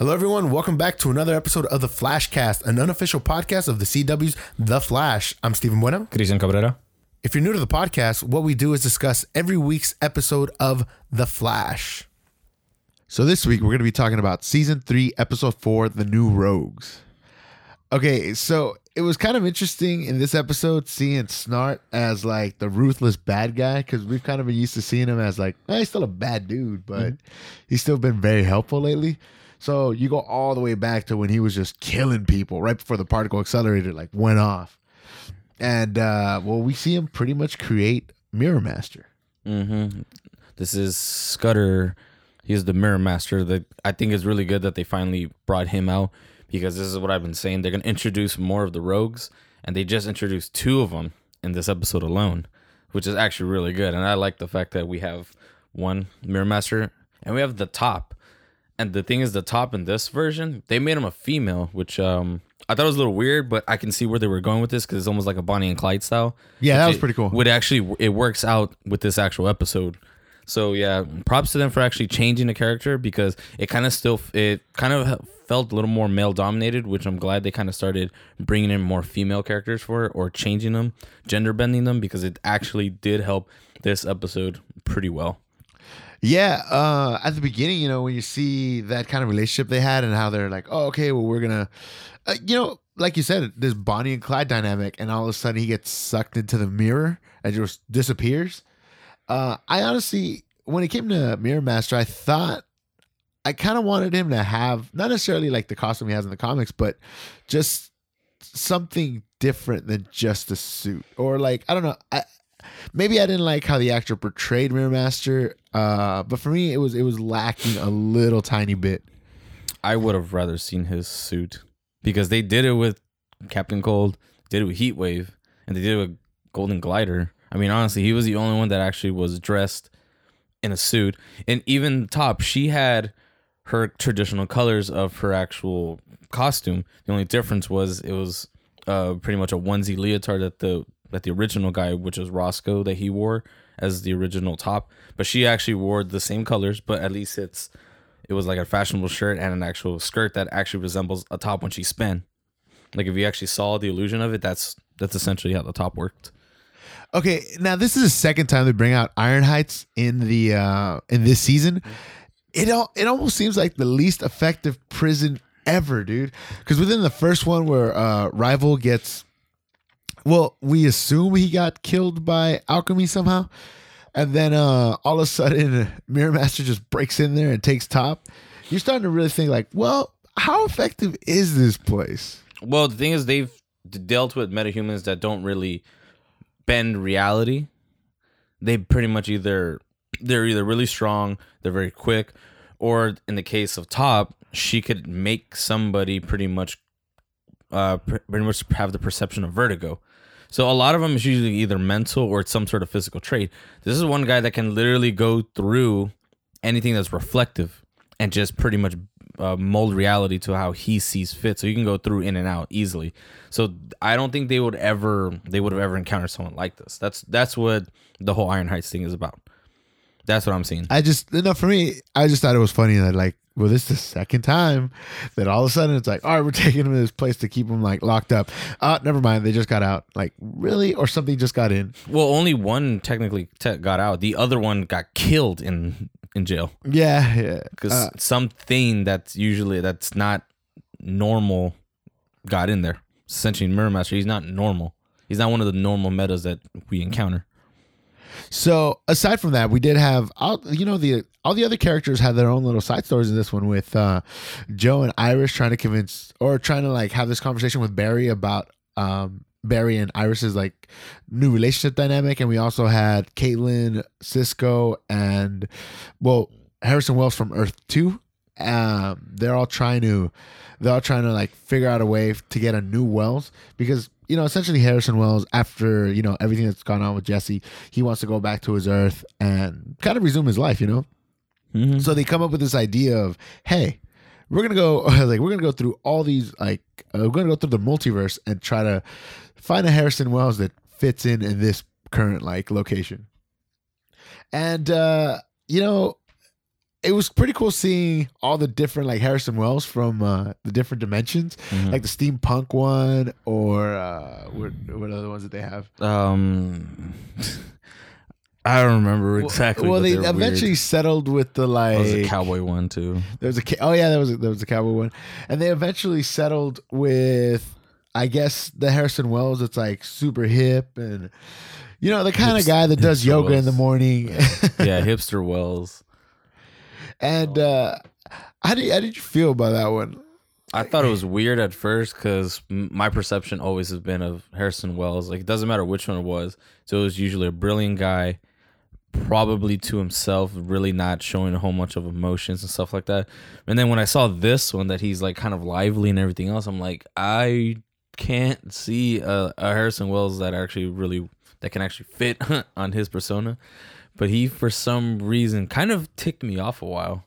Hello, everyone. Welcome back to another episode of the Flashcast, an unofficial podcast of the CW's The Flash. I'm Steven Bueno. Kristian Cabrera. If you're new to the podcast, what we do is discuss every week's episode of The Flash. So this week we're going to be talking about season three, episode four, The New Rogues. Okay, so it was kind of interesting in this episode seeing Snart as like the ruthless bad guy because we've kind of been used to seeing him as like eh, he's still a bad dude, but he's still been very helpful lately. So you go all the way back to when he was just killing people right before the particle accelerator like went off, and uh, well, we see him pretty much create Mirror Master. Mm-hmm. This is Scudder. He's the Mirror Master. That I think is really good that they finally brought him out because this is what I've been saying. They're gonna introduce more of the rogues, and they just introduced two of them in this episode alone, which is actually really good. And I like the fact that we have one Mirror Master and we have the top. And the thing is, the top in this version, they made him a female, which um I thought it was a little weird, but I can see where they were going with this because it's almost like a Bonnie and Clyde style. Yeah, that was it- pretty cool. Would actually it works out with this actual episode. So yeah, props to them for actually changing the character because it kind of still it kind of felt a little more male dominated, which I'm glad they kind of started bringing in more female characters for it or changing them, gender bending them because it actually did help this episode pretty well. Yeah, uh, at the beginning, you know, when you see that kind of relationship they had and how they're like, oh, okay, well, we're gonna, uh, you know, like you said, this Bonnie and Clyde dynamic, and all of a sudden he gets sucked into the mirror and just disappears. Uh, I honestly, when it came to Mirror Master, I thought I kind of wanted him to have not necessarily like the costume he has in the comics, but just something different than just a suit, or like I don't know, I maybe I didn't like how the actor portrayed Mirror Master, uh, but for me it was it was lacking a little tiny bit. I would have rather seen his suit because they did it with Captain Cold, did it with Heat Wave, and they did it with Golden Glider. I mean, honestly, he was the only one that actually was dressed in a suit. And even Top, she had her traditional colors of her actual costume. The only difference was it was uh, pretty much a onesie leotard that the that the original guy, which was Roscoe, that he wore as the original top. But she actually wore the same colors, but at least it's it was like a fashionable shirt and an actual skirt that actually resembles a top when she spun. Like if you actually saw the illusion of it, that's that's essentially how the top worked. Okay, now this is the second time they bring out Iron Heights in the uh, in this season. It all it almost seems like the least effective prison ever, dude. Because within the first one where uh, Rival gets, well, we assume he got killed by alchemy somehow, and then uh, all of a sudden Mirror Master just breaks in there and takes top. You're starting to really think like, well, how effective is this place? Well, the thing is, they've dealt with metahumans that don't really bend reality. They pretty much either they're either really strong, they're very quick, or in the case of Top, she could make somebody pretty much, uh, pretty much have the perception of vertigo. So a lot of them is usually either mental or it's some sort of physical trait. This is one guy that can literally go through anything that's reflective and just pretty much uh, mold reality to how he sees fit. So you can go through in and out easily. So I don't think they would ever they would have ever encountered someone like this. That's that's what the whole Iron Heights thing is about. That's what I'm seeing. I just enough for me. I just thought it was funny that like, well, this is the second time that all of a sudden it's like, all right, we're taking him to this place to keep him like locked up. Uh, never mind, they just got out. Like, really, or something just got in. Well, only one technically te- got out. The other one got killed in in jail Yeah, yeah. because Uh, something that's usually that's not normal got in there. Essentially, Mirror Master, he's not normal. He's not one of the normal metas that we encounter. So aside from that, we did have all you know the all the other characters had their own little side stories in this one with uh, Joe and Iris trying to convince or trying to like have this conversation with Barry about um, Barry and Iris's like new relationship dynamic, and we also had Caitlin, Cisco, and well Harrison Wells from Earth Two. Um, they're all trying to they're all trying to like figure out a way to get a new Wells because you know essentially Harrison Wells after you know everything that's gone on with Jesse, he wants to go back to his Earth and kind of resume his life. You know, Mm-hmm. so they come up with this idea of, hey, we're gonna go like we're gonna go through all these like uh, we're gonna go through the multiverse and try to find a Harrison Wells that fits in in this current like location. And uh, you know, it was pretty cool seeing all the different like Harrison Wells from uh, the different dimensions, Mhm. like the steampunk one, or uh, what what other ones that they have? Um, I don't remember exactly. Well, but they eventually weird. settled with the like. That was a cowboy one too. There was a ca- oh yeah, there was a, there was a cowboy one, and they eventually settled with I guess the Harrison Wells. It's like super hip and you know the kind of guy that does yoga in the Wells. morning. Yeah, hipster Wells. And uh, how did how did you feel about that one? I thought it was weird at first because my perception always has been of Harrison Wells. Like, it doesn't matter which one it was. So it was usually a brilliant guy, probably to himself, really not showing a whole much of emotions and stuff like that. And then when I saw this one, that he's like kind of lively and everything else, I'm like, I can't see a, a Harrison Wells that actually really that can actually fit on his persona. But he, for some reason, kind of ticked me off a while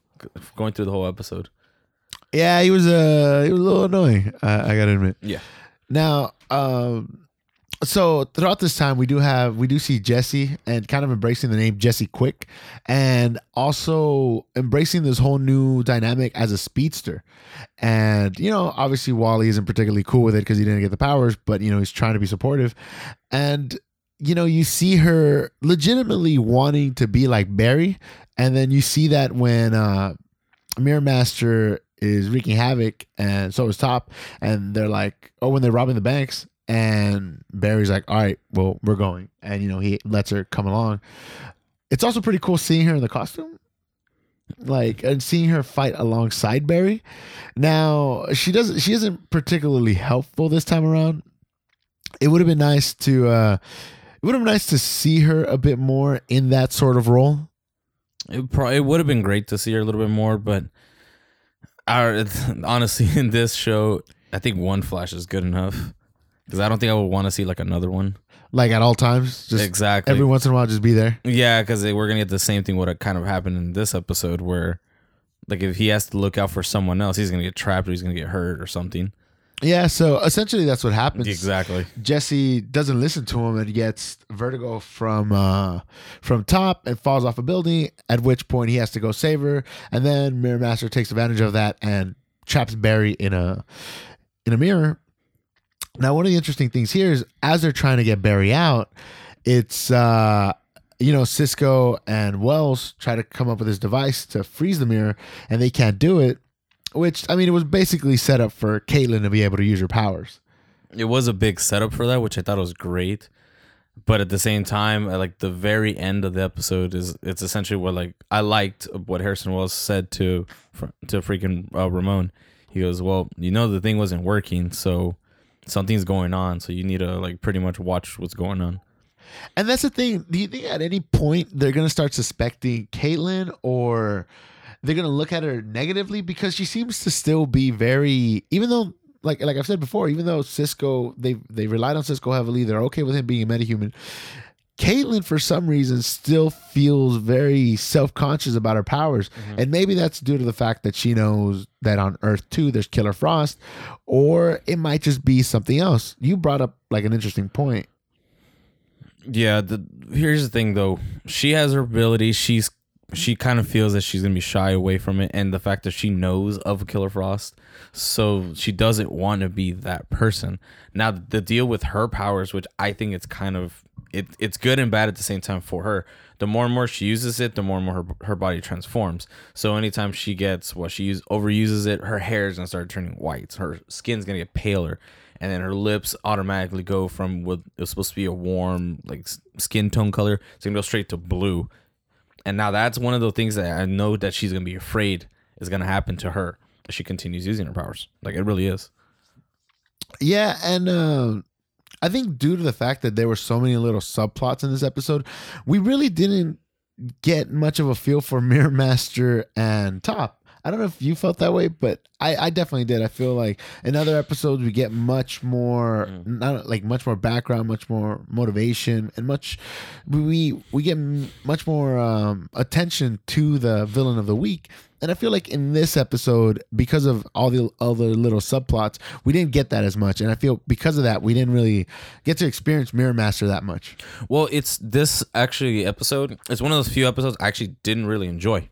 going through the whole episode. Yeah, he was uh he was a little annoying. I, I gotta admit. Yeah. Now, um, so throughout this time, we do have we do see Jesse and kind of embracing the name Jesse Quick, and also embracing this whole new dynamic as a speedster. And you know, obviously Wally isn't particularly cool with it because he didn't get the powers, but you know he's trying to be supportive, and you know you see her legitimately wanting to be like Barry, and then you see that when uh, Mirror Master is wreaking havoc, and so is Top, and they're like, oh, when they're robbing the banks, and Barry's like, all right, well, we're going, and you know he lets her come along. It's also pretty cool seeing her in the costume, like and seeing her fight alongside Barry. Now she doesn't, she isn't particularly helpful this time around. It would have been nice to, uh it would have been nice to see her a bit more in that sort of role. It probably it would have been great to see her a little bit more, but our honestly in this show, I think one Flash is good enough because I don't think I would want to see like another one. Like at all times, just exactly. every once in a while, just be there. yeah, because we're gonna get the same thing. What uh, kind of happened in this episode, where like if he has to look out for someone else, he's gonna get trapped or he's gonna get hurt or something. Yeah, so essentially that's what happens. Exactly. Jesse doesn't listen to him and gets vertigo from uh from top and falls off a building, at which point he has to go save her. And then Mirror Master takes advantage of that and traps Barry in a in a mirror. Now one of the interesting things here is as they're trying to get Barry out, it's uh you know, Cisco and Wells try to come up with this device to freeze the mirror and they can't do it. Which I mean it was basically set up for Caitlin to be able to use her powers. It was a big setup for that, which I thought was great. But at the same time, like the very end of the episode is it's essentially what like I liked what Harrison Wells said to to freaking uh, Ramon. He goes, "Well, you know the thing wasn't working, so something's going on. So you need to like pretty much watch what's going on." And that's the thing. Do you think at any point they're gonna start suspecting Caitlin or they're gonna look at her negatively because she seems to still be very even though like like I've said before, even though Cisco they they relied on Cisco heavily, they're okay with him being a metahuman. Caitlin, for some reason, still feels very self conscious about her powers. Mm-hmm. And maybe that's due to the fact that she knows that on Earth 2 there's Killer Frost, or it might just be something else. You brought up like an interesting point. Yeah, the here's the thing though. She has her ability. She's she kind of feels that she's gonna be shy away from it, and the fact that she knows of Killer Frost, so she doesn't want to be that person. Now, the deal with her powers, which I think it's kind of it, it's good and bad at the same time for her. The more and more she uses it, the more and more her, her body transforms. So anytime she gets what she use, overuses it, her hair is gonna start turning white. Her skin's gonna get paler and then her lips automatically go from what was supposed to be a warm like skin tone color it's gonna go straight to blue and now that's one of the things that i know that she's gonna be afraid is gonna happen to her if she continues using her powers like it really is Yeah, and uh, I think due to the fact that there were so many little subplots in this episode, we really didn't get much of a feel for Mirror Master and Top. I don't know if you felt that way, but I, I definitely did. I feel like in other episodes we get much more, not like much more background, much more motivation, and much we we get much more um, attention to the villain of the week. And I feel like in this episode, because of all the other little subplots, we didn't get that as much. And I feel because of that, we didn't really get to experience Mirror Master that much. well it's this actually episode it's one of those few episodes i actually didn't really enjoy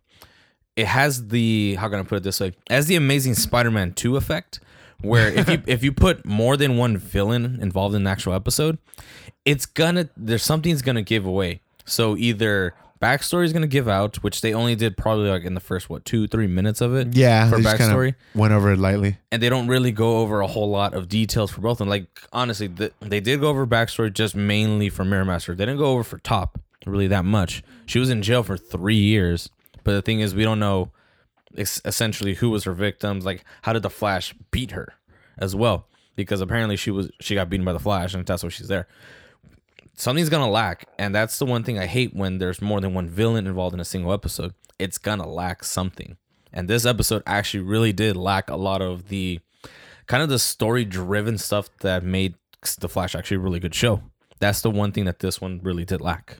it has the how can I put it this way? As the Amazing Spider-Man two effect, where if you if you put more than one villain involved in an actual episode, it's gonna there's something's gonna give away. So either backstory is gonna give out, which they only did probably like in the first what two three minutes of it. Yeah, for backstory. went over it lightly. and they don't really go over a whole lot of details for both And. Like honestly, the, they did go over backstory just mainly for Mirror Master. They didn't go over for Top really that much. She was in jail for three years, but the thing is, we don't know essentially who was her victims. Like, how did the Flash beat her as well? Because apparently she was she got beaten by the Flash, and that's why she's there. Something's gonna lack, and that's the one thing I hate when there's more than one villain involved in a single episode. It's gonna lack something, and this episode actually really did lack a lot of the kind of the story driven stuff that made the Flash actually a really good show. That's the one thing that this one really did lack.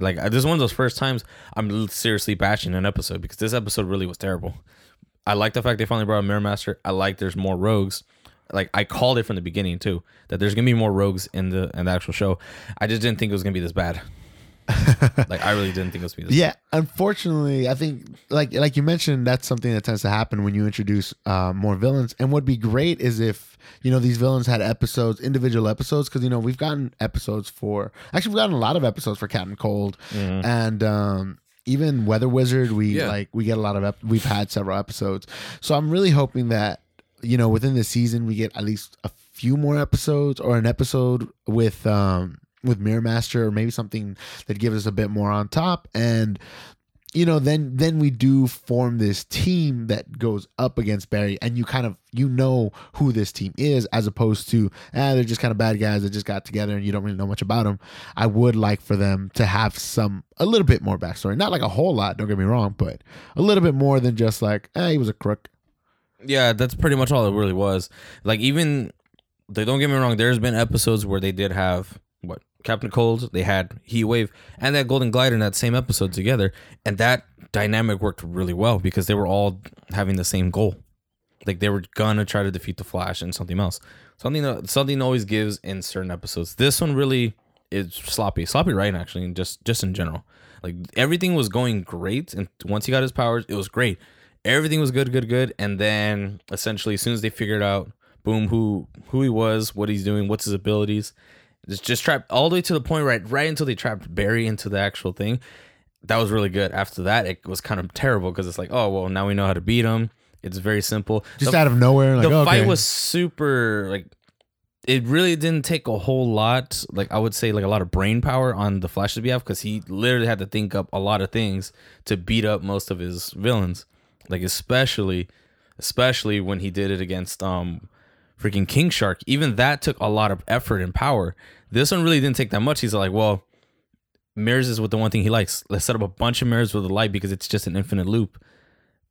Like uh, this is one of those first times I'm seriously bashing an episode because this episode really was terrible. I like the fact they finally brought a Mirror Master. I like there's more rogues. Like I called it from the beginning too that there's gonna be more rogues in the in the actual show. I just didn't think it was gonna be this bad. like I really didn't think it was this. Yeah, unfortunately, I think like like you mentioned, that's something that tends to happen when you introduce uh, more villains. And what'd be great is if you know these villains had episodes, individual episodes, because you know we've gotten episodes for actually we've gotten a lot of episodes for Captain Cold and um, even Weather Wizard. We Yeah. like we get a lot of ep- we've had several episodes, so I'm really hoping that you know within the season we get at least a few more episodes or an episode with um with Mirror Master or maybe something that gives us a bit more on top. And you know then then we do form this team that goes up against Barry and you kind of you know who this team is as opposed to ah they're just kind of bad guys that just got together and you don't really know much about them I would like for them to have some a little bit more backstory. Not like a whole lot don't get me wrong but a little bit more than just like ah he was a crook. Yeah, that's pretty much all it really was. Like even they don't get me wrong, there's been episodes where they did have what Captain Cold, they had Heat Wave, and that Golden Glider in that same episode together, and that dynamic worked really well because they were all having the same goal. Like they were gonna try to defeat the Flash and something else. Something something always gives in certain episodes. This one really is sloppy, sloppy writing actually, and just just in general. Like everything was going great, and once he got his powers, it was great. Everything was good, good, good, and then essentially, as soon as they figured out, boom, who who he was, what he's doing, what's his abilities, it's just trapped all the way to the point right right until they trapped Barry into the actual thing. That was really good. After that, it was kind of terrible because it's like, oh well, now we know how to beat him. It's very simple. just The out of nowhere like the okay. fight was super like it really didn't take a whole lot like i would say like a lot of brain power on the flash's behalf because he literally had to think up a lot of things to beat up most of his villains like especially especially when he did it against um freaking king shark even that took a lot of effort and power this one really didn't take that much he's like well mirrors is what the one thing he likes let's set up a bunch of mirrors with a light because it's just an infinite loop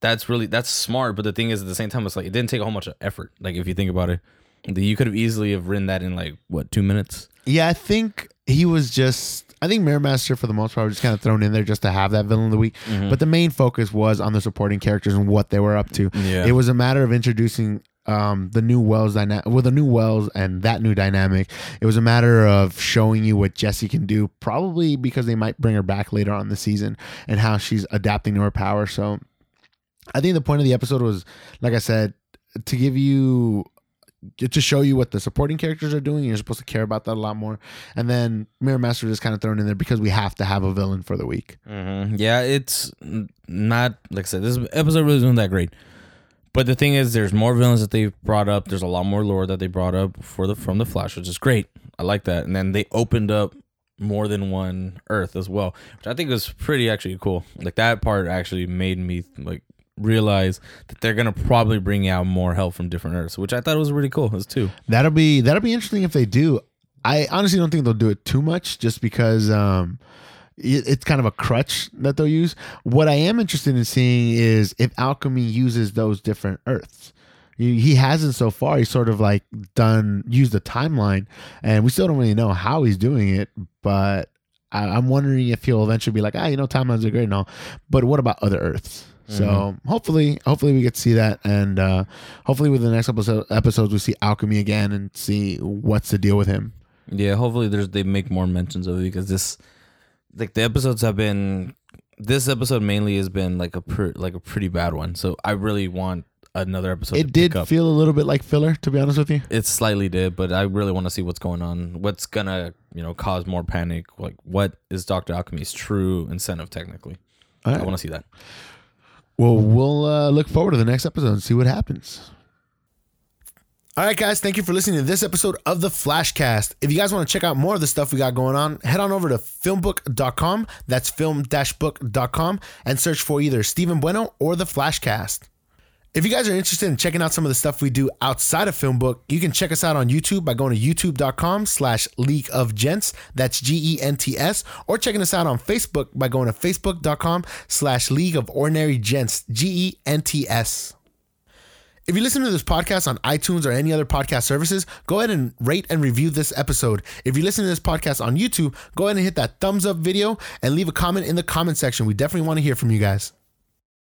that's really that's smart but the thing is at the same time it's like it didn't take a whole much of effort like if you think about it you could have easily have written that in like what two minutes Yeah, I think he was just. I think Mirror Master for the most part was just kind of thrown in there just to have that villain of the week. Mm-hmm. But the main focus was on the supporting characters and what they were up to. Yeah. It was a matter of introducing um, the new Wells dynamic, well, the new Wells and that new dynamic. It was a matter of showing you what Jesse can do, probably because they might bring her back later on the season and how she's adapting to her power. So I think the point of the episode was, like I said, to give you to show you what the supporting characters are doing. You're supposed to care about that a lot more. And then Mirror Master is kind of thrown in there because we have to have a villain for the week. Mm-hmm. Yeah, it's not like I said. This episode really isn't that great. But the thing is, there's more villains that they brought up. There's a lot more lore that they brought up for the from the Flash, which is great. I like that. And then they opened up more than one Earth as well, which I think was pretty actually cool. Like that part actually made me like realize that they're gonna probably bring out more help from different Earths, which I thought was really cool as too. That'll be that'll be interesting if they do. I honestly don't think they'll do it too much, just because um, it's kind of a crutch that they'll use. What I am interested in seeing is if alchemy uses those different Earths. He hasn't so far. He's sort of like done used the timeline, and we still don't really know how he's doing it. But I, I'm wondering if he'll eventually be like, ah, you know, timelines are great and all, but what about other Earths? So hopefully, hopefully we get to see that, and uh, hopefully with the next episode, episodes we see alchemy again and see what's the deal with him. Yeah, hopefully there's they make more mentions of it because this like the episodes have been this episode mainly has been like a per, like a pretty bad one. So I really want another episode. to It did feel a little bit like filler, to be honest with you. It slightly did, but I really want to see what's going on. What's gonna you know cause more panic? Like what is Doctor Alchemy's true incentive technically? All I want to see that. Well, we'll uh, look forward to the next episode and see what happens. All right, guys, thank you for listening to this episode of the Flashcast. If you guys want to check out more of the stuff we got going on, head on over to filmbook.com. That's film-book.com and search for either Steven Bueno or the Flashcast. If you guys are interested in checking out some of the stuff we do outside of Filmbook, you can check us out on YouTube by going to youtube.com slash League of Gents. That's G-E-N-T-S. Or checking us out on Facebook by going to facebook.com slash League of Ordinary Gents. G-E-N-T-S. If you listen to this podcast on iTunes or any other podcast services, go ahead and rate and review this episode. If you listen to this podcast on YouTube, go ahead and hit that thumbs up video and leave a comment in the comment section. We definitely want to hear from you guys.